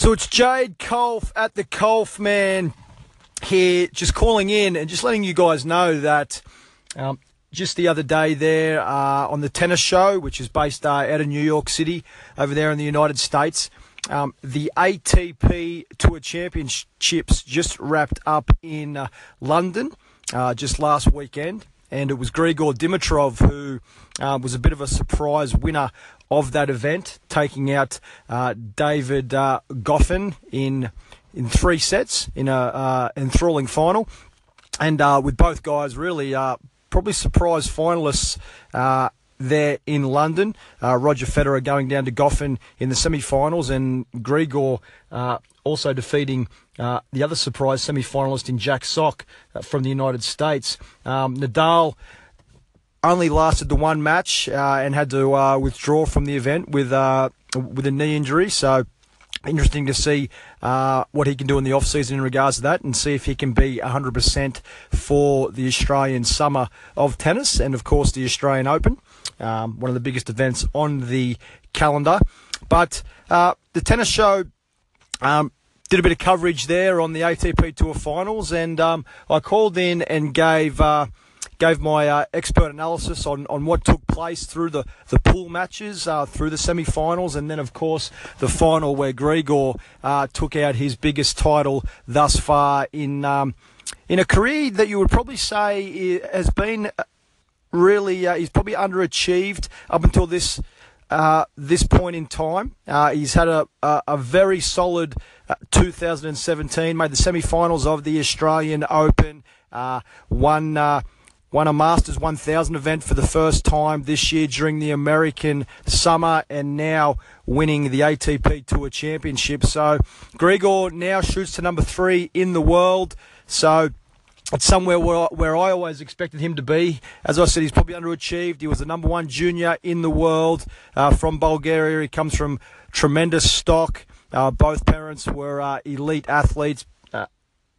So it's Jade Culph at the Culphman here, just calling in and just letting you guys know that um, just the other day there uh, on the tennis show, which is based uh, out of New York City over there in the United States, um, the ATP Tour Championships just wrapped up in uh, London uh, just last weekend. And it was Grigor Dimitrov who uh, was a bit of a surprise winner of that event, taking out uh, David uh, Goffin in in three sets in a uh, enthralling final, and uh, with both guys really uh, probably surprise finalists. Uh, there in London, Roger Federer going down to Goffin in the semi-finals, and Grigor also defeating the other surprise semi-finalist in Jack Sock from the United States. Um, Nadal only lasted the one match uh, and had to uh, withdraw from the event with uh, with a knee injury. So interesting to see uh, what he can do in the off season in regards to that, and see if he can be 100% for the Australian summer of tennis, and of course the Australian Open, um, one of the biggest events on the calendar. But uh, the tennis show. Um, did a bit of coverage there on the ATP Tour Finals, and um, I called in and gave uh, gave my uh, expert analysis on, on what took place through the, the pool matches, uh, through the semi finals, and then, of course, the final where Grigor uh, took out his biggest title thus far in, um, in a career that you would probably say has been really, uh, he's probably underachieved up until this. Uh, this point in time. Uh, he's had a, a, a very solid uh, 2017, made the semi finals of the Australian Open, uh, won uh, won a Masters 1000 event for the first time this year during the American summer and now winning the ATP Tour Championship. So Grigor now shoots to number three in the world. So it's somewhere where, where I always expected him to be. As I said, he's probably underachieved. He was the number one junior in the world uh, from Bulgaria. He comes from tremendous stock. Uh, both parents were uh, elite athletes,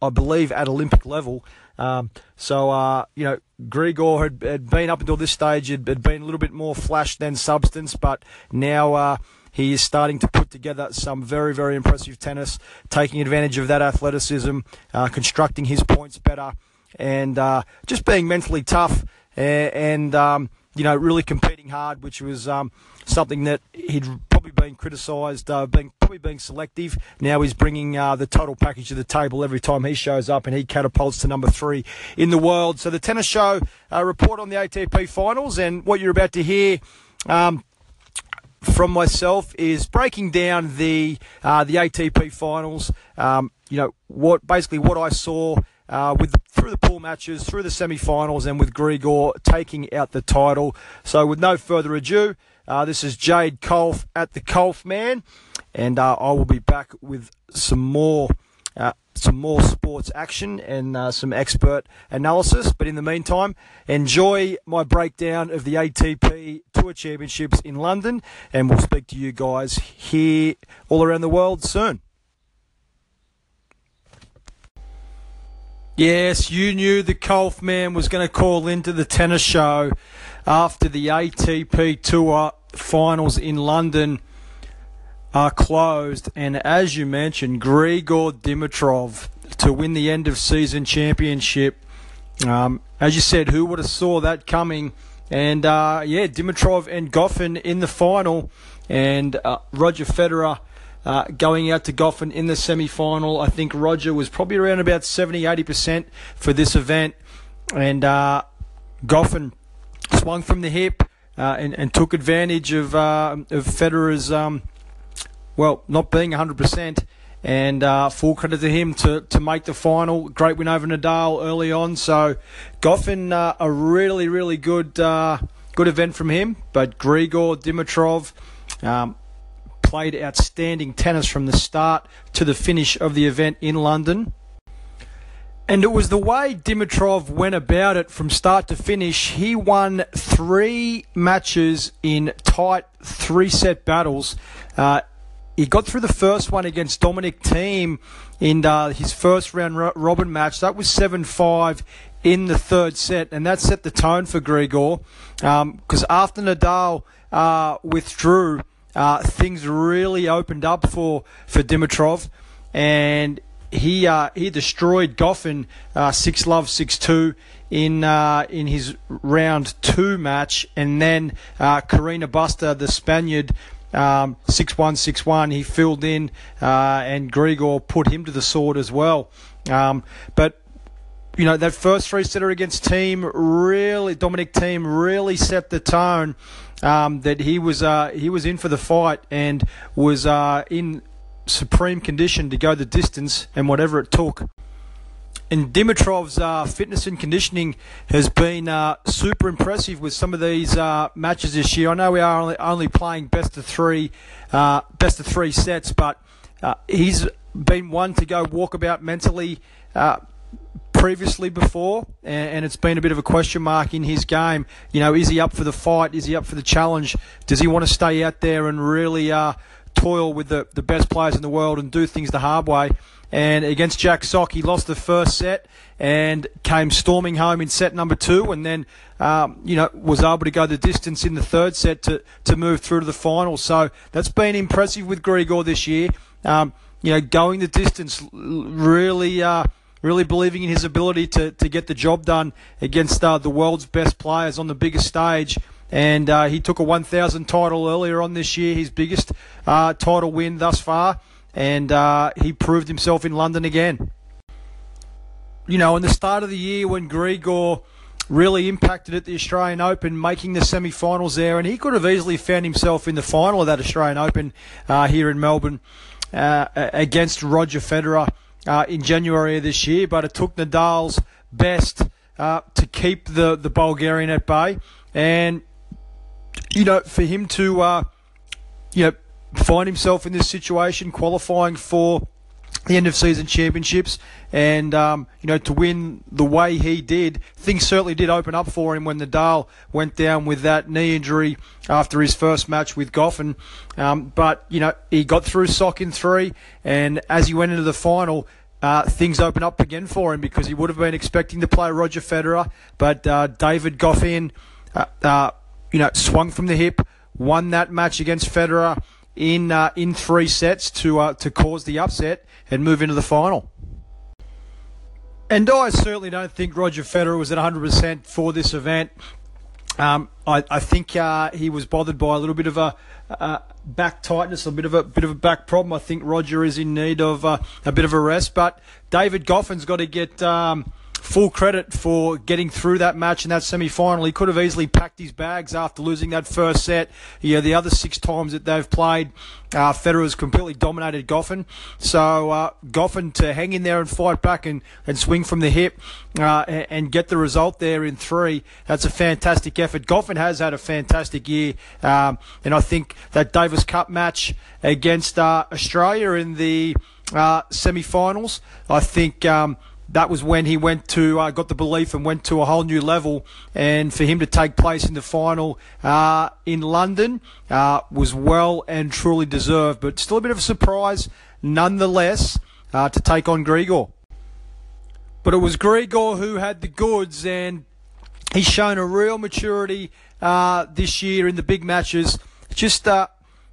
I believe, at Olympic level. Um, so, uh, you know, Grigor had, had, been up until this stage, had, had, been a little bit more flash than substance, but now uh, he is starting to put together some very, very impressive tennis, taking advantage of that athleticism, uh, constructing his points better, and uh, just being mentally tough and, and um, you know, really competing hard, which was um, something that he'd probably been criticised, uh, being probably being selective. Now he's bringing uh, the total package to the table every time he shows up, and he catapults to number three in the world. So the tennis show uh, report on the ATP finals, and what you're about to hear. Um, from myself is breaking down the uh, the ATP finals. Um, you know what basically what I saw uh, with through the pool matches, through the semi-finals, and with Grigor taking out the title. So, with no further ado, uh, this is Jade Culph at the Culphman, and uh, I will be back with some more. Uh, some more sports action and uh, some expert analysis. But in the meantime, enjoy my breakdown of the ATP Tour Championships in London, and we'll speak to you guys here all around the world soon. Yes, you knew the Culphman was going to call into the tennis show after the ATP Tour finals in London are closed. And as you mentioned, Grigor Dimitrov to win the end of season championship. Um, as you said, who would have saw that coming? And uh, yeah, Dimitrov and Goffin in the final, and uh, Roger Federer uh, going out to Goffin in the semi final. I think Roger was probably around about 70 80% for this event. And uh, Goffin swung from the hip uh, and, and, took advantage of, uh, of Federer's, um, well, not being 100%. And uh, full credit to him to, to make the final. Great win over Nadal early on. So Goffin, a really, really good good event from him. But Grigor Dimitrov, um, played outstanding tennis from the start to the finish of the event in London. And it was the way Dimitrov went about it from start to finish. He won three matches in tight three set battles. Uh, he got through the first one against Dominic Thiem in uh, his first round robin match. That was 7 5 in the third set, and that set the tone for Grigor. Because um, after Nadal uh, withdrew, uh, things really opened up for for Dimitrov, and he uh, he destroyed Goffin uh, six love six two in uh, in his round two match, and then uh, Carreño Busta, the Spaniard. Um, six one six one. He filled in, uh, and Grigor put him to the sword as well. Um, but you know, that first three setter against Thiem really, Dominic Thiem really set the tone um, that he was uh, he was in for the fight and was uh, in supreme condition to go the distance and whatever it took. And Dimitrov's uh, fitness and conditioning has been uh, super impressive with some of these uh, matches this year. I know we are only, only playing best of three, uh, best of three sets, but he's been one to go walkabout mentally previously before, and, it's been a bit of a question mark in his game. You know, is he up for the fight? Is he up for the challenge? Does he want to stay out there and really uh, toil with the, the best players in the world and do things the hard way? And against Jack Sock, he lost the first set and came storming home in set number two, and then um, you know was able to go the distance in the third set to to move through to the final. So that's been impressive with Grigor this year. Um, you know, going the distance really. Uh, really believing in his ability to, to get the job done against uh, the world's best players on the biggest stage. And uh, he took a 1,000 title earlier on this year, his biggest uh, title win thus far. And uh, he proved himself in London again. You know, in the start of the year when Grigor really impacted at the Australian Open, making the semi finals there, and he could have easily found himself in the final of that Australian Open uh, here in Melbourne uh, against Roger Federer uh, in January of this year, but it took Nadal's best uh, to keep the, the Bulgarian at bay. And, you know, for him to, uh, you know, find himself in this situation, qualifying for the end of season championships. And um, you know to win the way he did things certainly did open up for him when Nadal went down with that knee injury after his first match with Goffin um, but you know he got through Sock in three. And as he went into the final uh, things open up again for him because he would have been expecting to play Roger Federer. But uh, David Goffin uh, uh you know swung from the hip won that match against Federer in uh, in three sets to uh, to cause the upset and move into the final. And I certainly don't think Roger Federer was at 100% for this event. Um, I, I, think uh, he was bothered by a little bit of a, a, back tightness, a bit of a bit of a back problem. I think Roger is in need of uh, a bit of a rest, but David Goffin's got to get. Um, full credit for getting through that match in that semi-final. He could have easily packed his bags after losing that first set. Yeah, the other six times that they've played, uh, Federer's completely dominated Goffin. So uh, Goffin to hang in there and fight back and, and swing from the hip uh, and, and, get the result there in three. That's a fantastic effort. Goffin has had a fantastic year, um, and I think that Davis Cup match against uh, Australia in the uh, semi-finals, I think. Um, that was when he went to uh, got the belief and went to a whole new level. And for him to take place in the final uh, in London uh, was well and truly deserved, but still a bit of a surprise nonetheless uh, to take on Grigor. But it was Grigor who had the goods, and he's shown a real maturity uh, this year in the big matches. Just uh,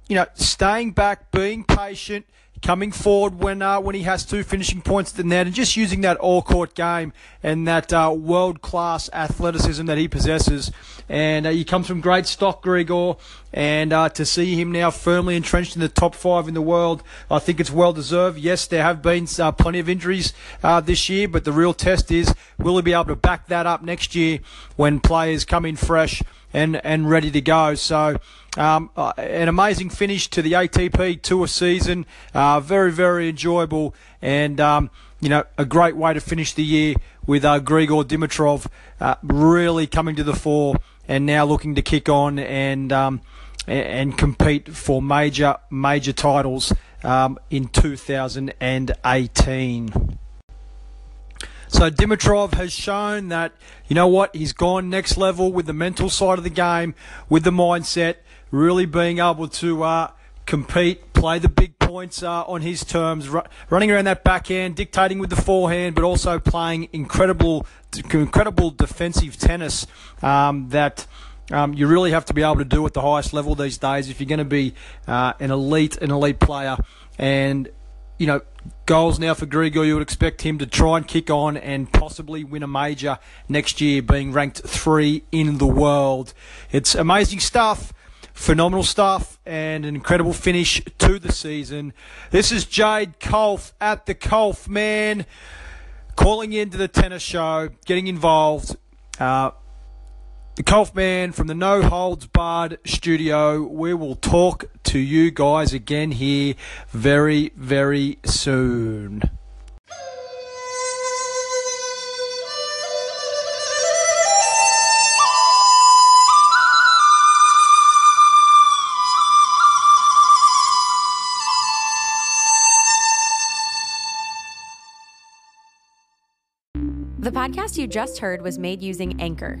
you know, staying back, being patient coming forward when uh, when he has two finishing points at the net, and just using that all court game and that uh, world class athleticism that he possesses. And uh, he comes from great stock, Grigor, and uh, to see him now firmly entrenched in the top five in the world, I think it's well deserved. Yes, there have been uh, plenty of injuries uh, this year, but the real test is will he be able to back that up next year when players come in fresh and and ready to go. So. Um, uh, an amazing finish to the ATP Tour season. Uh, very, very enjoyable, and um, you know a great way to finish the year with uh, Grigor Dimitrov uh, really coming to the fore, and now looking to kick on and um, and compete for major major titles um, in 2018. So Dimitrov has shown that, you know what, he's gone next level with the mental side of the game, with the mindset, really being able to uh, compete, play the big points uh, on his terms, ru- running around that backhand, dictating with the forehand, but also playing incredible, incredible defensive tennis um, that um, you really have to be able to do at the highest level these days if you're going to be uh, an elite, an elite player. And you know, goals now for Grigor. You would expect him to try and kick on and possibly win a major next year, being ranked three in the world. It's amazing stuff. Phenomenal stuff and an incredible finish to the season. This is Jade Culph at the Culphman, calling into the tennis show, getting involved. Uh, the Culphman from the No Holds Barred studio. We will talk to you guys again here very, very soon. The podcast you just heard was made using Anchor.